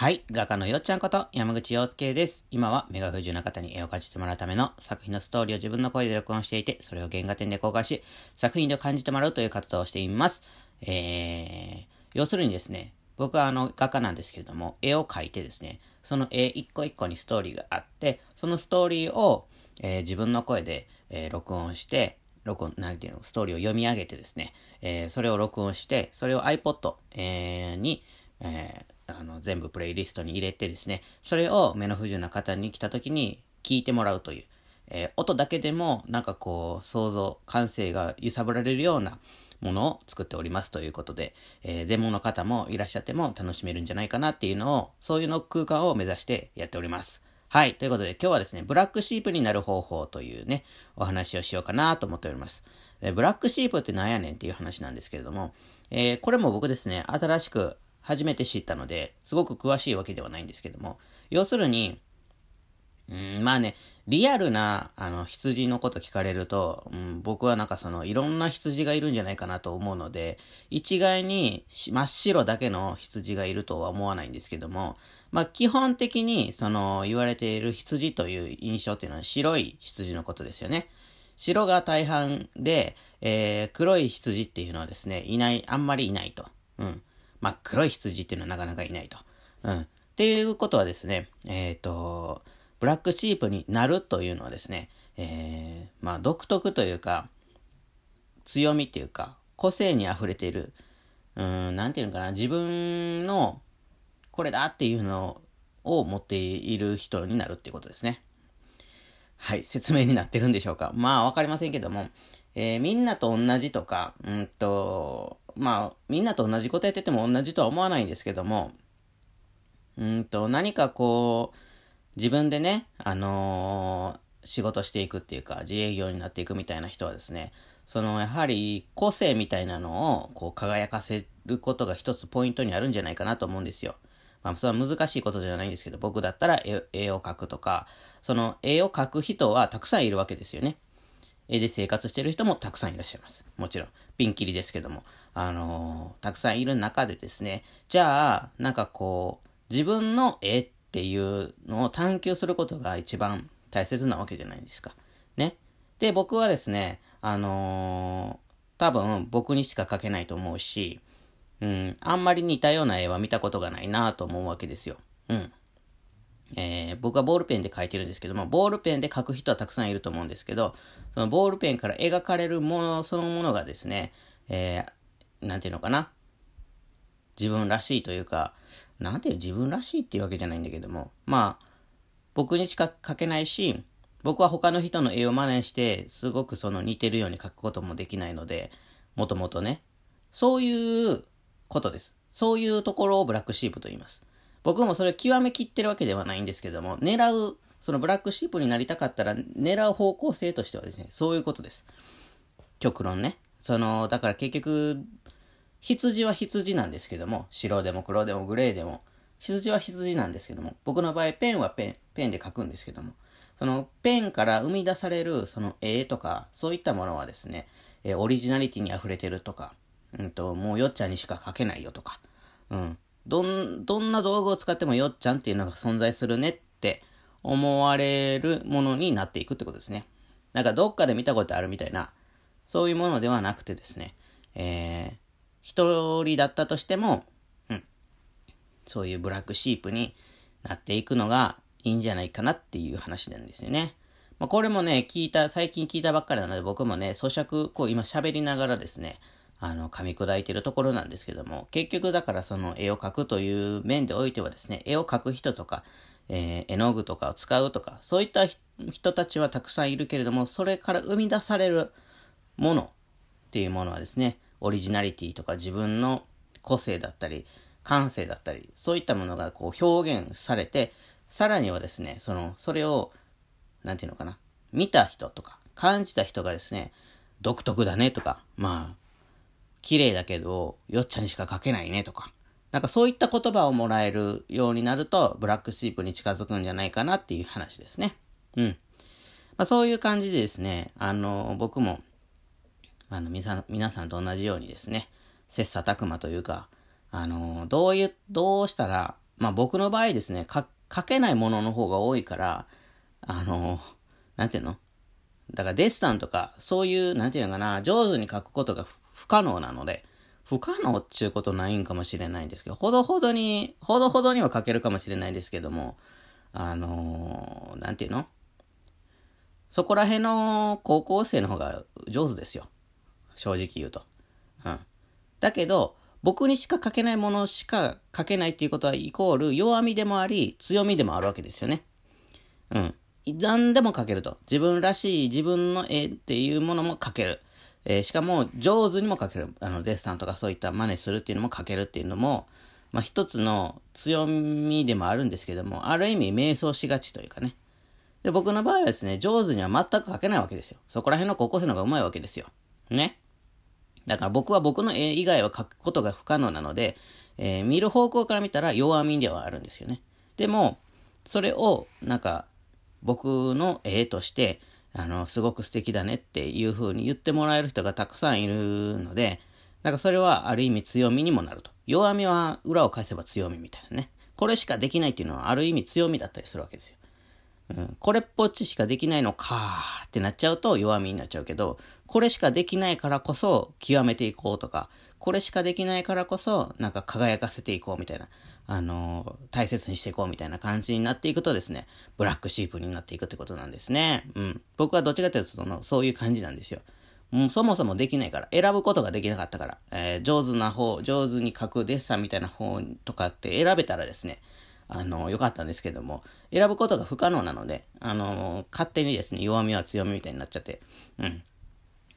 はい。画家のよっちゃんこと山口洋介です。今は目が不自由な方に絵を感じてもらうための作品のストーリーを自分の声で録音していて、それを原画展で公開し、作品で感じてもらうという活動をしています。えー、要するにですね、僕はあの画家なんですけれども、絵を描いてですね、その絵一個一個にストーリーがあって、そのストーリーを、えー自分の声で、えー録音して、録音、なんていうの、ストーリーを読み上げてですね、えーそれを録音して、それを iPod、えーに、えーあの、全部プレイリストに入れてですね、それを目の不自由な方に来た時に聞いてもらうという、えー音だけでもなんかこう、想像、感性が揺さぶられるようなものを作っておりますということで、えー全盲の方もいらっしゃっても楽しめるんじゃないかなっていうのを、そういうの空間を目指してやっております。はい。ということで、今日はですね、ブラックシープになる方法というね、お話をしようかなと思っております。えブラックシープってなんやねんっていう話なんですけれども、えーこれも僕ですね、新しく初めて知ったので、すごく詳しいわけではないんですけども、要するに、うん、まあね、リアルな、あの、羊のこと聞かれると、うん、僕はなんかその、いろんな羊がいるんじゃないかなと思うので、一概に真っ白だけの羊がいるとは思わないんですけども、まあ基本的に、その、言われている羊という印象っていうのは白い羊のことですよね。白が大半で、えー、黒い羊っていうのはですね、いない、あんまりいないと。うん。まあ、黒い羊っていうのはなかなかいないと。うん。っていうことはですね、えっ、と、ブラックシープになるというのはですね、えー、まあ、独特というか、強みっていうか、個性に溢れている、うん、なんていうのかな、自分の、これだっていうのを持っている人になるっていうことですね。はい、説明になってるんでしょうか。まあ、わかりませんけども、えーみんなと同じとか、うんと、まあ、みんなと同じことやってても同じとは思わないんですけども、うんと、何かこう、自分でね、あのー仕事していくっていうか、自営業になっていくみたいな人はですね、その、やはり、個性みたいなのを、こう、輝かせることが一つポイントにあるんじゃないかなと思うんですよ。まあ、それは難しいことじゃないんですけど、僕だったら絵絵を描くとか、その絵を描く人はたくさんいるわけですよね。絵で生活してる人もたくさんいらっしゃいます。もちろん。ピンキリですけども。あのーたくさんいる中でですね、じゃあ、なんかこう、自分の絵っていうのを探求することが一番大切なわけじゃないですか。ね。で、僕はですね、あのー多分僕にしか描けないと思うし、うん、あんまり似たような絵は見たことがないなと思うわけですよ。うん。えー僕はボールペンで描いてるんですけども、ボールペンで描く人はたくさんいると思うんですけど、そのボールペンから描かれるものそのものがですね、えーなんていうのかな？自分らしいというか、なんていう自分らしいっていうわけじゃないんだけども、まあ、僕にしか描けないし、僕は他の人の絵を真似して、すごくその似てるように描くこともできないので、もともとね。そういうことです。そういうところをブラックシープと言います。僕もそれを極めきってるわけではないんですけども、狙う、そのブラックシープになりたかったら、狙う方向性としてはですね、そういうことです。極論ね。その、だから結局、羊は羊なんですけども、白でも黒でもグレーでも、羊は羊なんですけども、僕の場合ペンはペン、ペンで書くんですけども、そのペンから生み出されるその絵とか、そういったものはですね、えーオリジナリティに溢れてるとか、うんと、もうよっちゃんにしか書けないよとか、うん。どん、どんな道具を使ってもよっちゃんっていうのが存在するねって思われるものになっていくってことですね。なんかどっかで見たことあるみたいな、そういうものではなくてですね、えー、一人だったとしても、うん、そういうブラックシープになっていくのがいいんじゃないかなっていう話なんですよね。まあ、これもね、聞いた、最近聞いたばっかりなので僕もね、咀嚼、こう今喋りながらですね、あの、噛み砕いてるところなんですけども、結局だからその絵を描くという面でおいてはですね、絵を描く人とか、えー絵の具とかを使うとか、そういった人たちはたくさんいるけれども、それから生み出されるものっていうものはですね、オリジナリティとか自分の個性だったり、感性だったり、そういったものがこう表現されて、さらにはですね、その、それを、なんていうのかな、見た人とか、感じた人がですね、独特だねとか、まあ、綺麗だけど、よっちゃんにしか書けないねとか、なんかそういった言葉をもらえるようになると、ブラックシープに近づくんじゃないかなっていう話ですね。うん。まあそういう感じでですね、あの、僕も、あの、皆さん、と同じようにですね、切磋琢磨というか、あの、どういう、どうしたら、まあ僕の場合ですね、か、書けないものの方が多いから、あの、なんていうの？だからデッサンとか、そういう、なんていうのかな、上手に書くことが不可能なので、不可能っちゅうことないんかもしれないんですけど、ほどほどに、ほどほどには書けるかもしれないですけども、あのー、なんていうの？そこら辺の高校生の方が上手ですよ。正直言うと。うん。だけど、僕にしか書けないものしか書けないっていうことはイコール弱みでもあり強みでもあるわけですよね。うん。何でも書けると。自分らしい自分の絵っていうものも書ける。えー、しかも上手にも書ける。あの、デッサンとかそういった真似するっていうのも書けるっていうのも、まあ一つの強みでもあるんですけども、ある意味迷走しがちというかね。で、僕の場合はですね、上手には全く書けないわけですよ。そこら辺の高校生の方が上手いわけですよ。ね。だから僕は僕の絵以外は書くことが不可能なので、えー、見る方向から見たら弱みではあるんですよね。でも、それを、なんか、僕の絵として、あの、すごく素敵だねっていう風に言ってもらえる人がたくさんいるので、なんかそれはある意味強みにもなると。弱みは裏を返せば強みみたいなね。これしかできないっていうのはある意味強みだったりするわけですよ。うん、これっぽっちしかできないのかーってなっちゃうと弱みになっちゃうけど、これしかできないからこそ極めていこうとか、これしかできないからこそなんか輝かせていこうみたいな、あのー、大切にしていこうみたいな感じになっていくとですね、ブラックシープになっていくってことなんですね。うん。僕はどっちかというとその、そういう感じなんですよ。もうそもそもできないから、選ぶことができなかったから、えー、上手な方、上手に書くデッサンみたいな方とかって選べたらですね、あの、良かったんですけども、選ぶことが不可能なので、あの、勝手にですね、弱みは強みみたいになっちゃって、うん。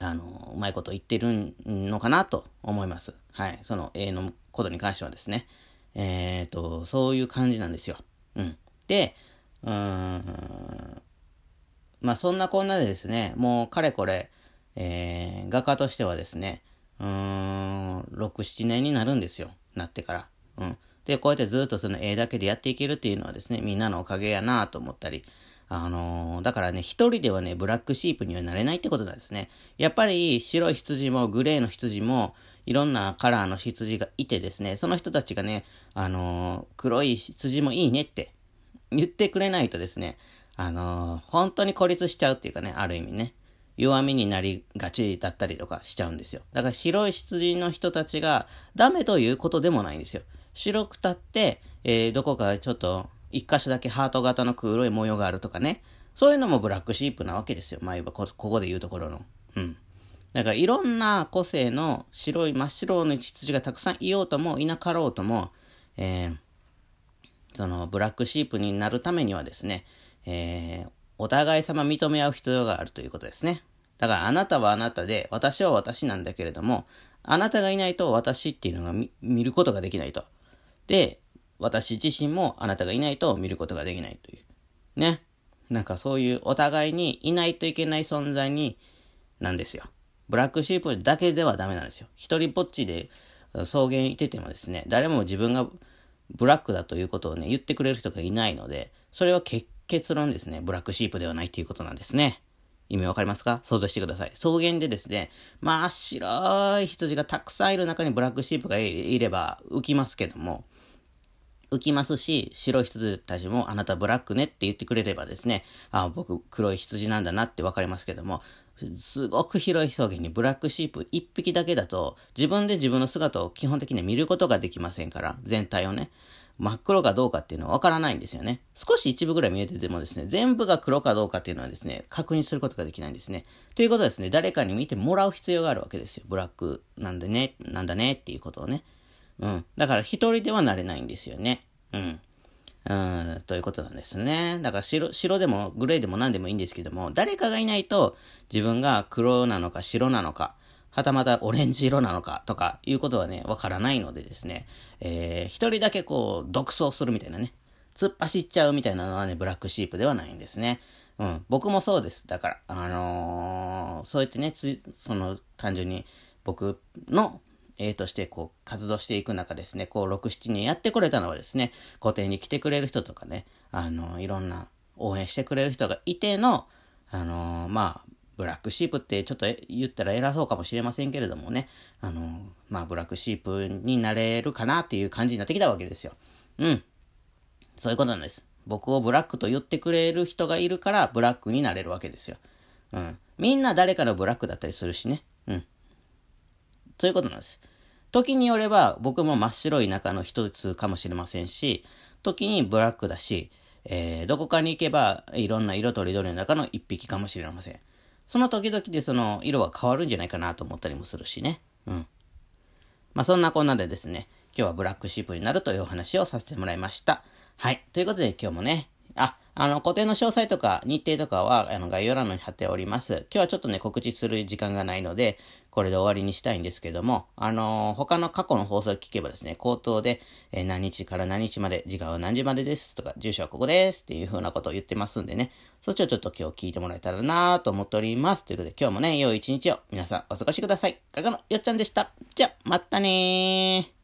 あの、うまいこと言ってるのかなと思います。はい。その、絵のことに関してはですね。えっ、ー、と、そういう感じなんですよ。うん。で、うーん、まあそんなこんなでですね、もうかれこれ、えー、画家としてはですね、うーん、6、7年になるんですよ。なってから。うん。で、こうやってずっとその絵だけでやっていけるっていうのはですね、みんなのおかげやなと思ったり、あのー、だからね、一人ではね、ブラックシープにはなれないってことなんですね。やっぱり白い羊もグレーの羊も、いろんなカラーの羊がいてですね、その人たちがね、あのー、黒い羊もいいねって言ってくれないとですね、あのー、本当に孤立しちゃうっていうかね、ある意味ね。弱みになりがちだったりとかしちゃうんですよ。だから白い羊の人たちがダメということでもないんですよ。白くたって、えー、どこかちょっと一箇所だけハート型の黒い模様があるとかね。そういうのもブラックシープなわけですよ。まあ言えばこ、ここで言うところの。うん。だからいろんな個性の白い真っ白の羊がたくさんいようともいなかろうとも、えー、そのブラックシープになるためにはですね、えー、お互い様認め合う必要があるということですね。だからあなたはあなたで、私は私なんだけれども、あなたがいないと私っていうのが見ることができないと。で、私自身もあなたがいないと見ることができないという。ね。なんかそういうお互いにいないといけない存在に、なんですよ。ブラックシープだけではダメなんですよ。一人ぼっちで草原いててもですね、誰も自分がブラックだということをね、言ってくれる人がいないので、それは結論ですね、ブラックシープではないということなんですね。意味わかりますか？想像してください。草原でですね、真っ白い羊がたくさんいる中にブラックシープがいれば浮きますけども、浮きますし、白い羊たちもあなたブラックねって言ってくれればですね、あ僕黒い羊なんだなってわかりますけども、すごく広い草原にブラックシープ一匹だけだと、自分で自分の姿を基本的に見ることができませんから、全体をね。真っ黒かどうかっていうのはわからないんですよね。少し一部ぐらい見えててもですね、全部が黒かどうかっていうのはですね、確認することができないんですね。ということはですね、誰かに見てもらう必要があるわけですよ。ブラックなんでね、なんだねっていうことをね。うん。だから一人ではなれないんですよね。うん。うん、ということなんですね。だから白、白でもグレーでも何でもいいんですけども、誰かがいないと自分が黒なのか白なのか、はたまたオレンジ色なのかとかいうことはね、わからないのでですね、えー、一人だけこう、独走するみたいなね、突っ走っちゃうみたいなのはね、ブラックシープではないんですね。うん、僕もそうです。だから、あのー、そうやってね、つ、その、単純に僕のえとしてこう活動していく中ですね、こう6、7人やってくれたのはですね、個展に来てくれる人とかね、あの、いろんな応援してくれる人がいての、あのまあ、ブラックシープってちょっと言ったら偉そうかもしれませんけれどもね、あのまあ、ブラックシープになれるかなっていう感じになってきたわけですよ。うん。そういうことなんです。僕をブラックと言ってくれる人がいるからブラックになれるわけですよ。うん。みんな誰かのブラックだったりするしね。うん。そういうことなんです。時によれば僕も真っ白い中の一つかもしれませんし、時にブラックだし、えー、どこかに行けばいろんな色とりどりの中の一匹かもしれません。その時々でその色は変わるんじゃないかなと思ったりもするしね。うん。まあそんなこんなでですね、今日はブラックシープになるというお話をさせてもらいました。はい。ということで今日もね、あ、あの、固定の詳細とか日程とかは、あの、概要欄に貼っております。今日はちょっとね、告知する時間がないので、これで終わりにしたいんですけども、あのー、他の過去の放送を聞けばですね、口頭で、えー、何日から何日まで、時間は何時までですとか、住所はここですっていう風なことを言ってますんでね、そっちをちょっと今日聞いてもらえたらなと思っております。ということで今日もね、良い一日を皆さんお過ごしください。かがのよっちゃんでした。じゃ、またねー。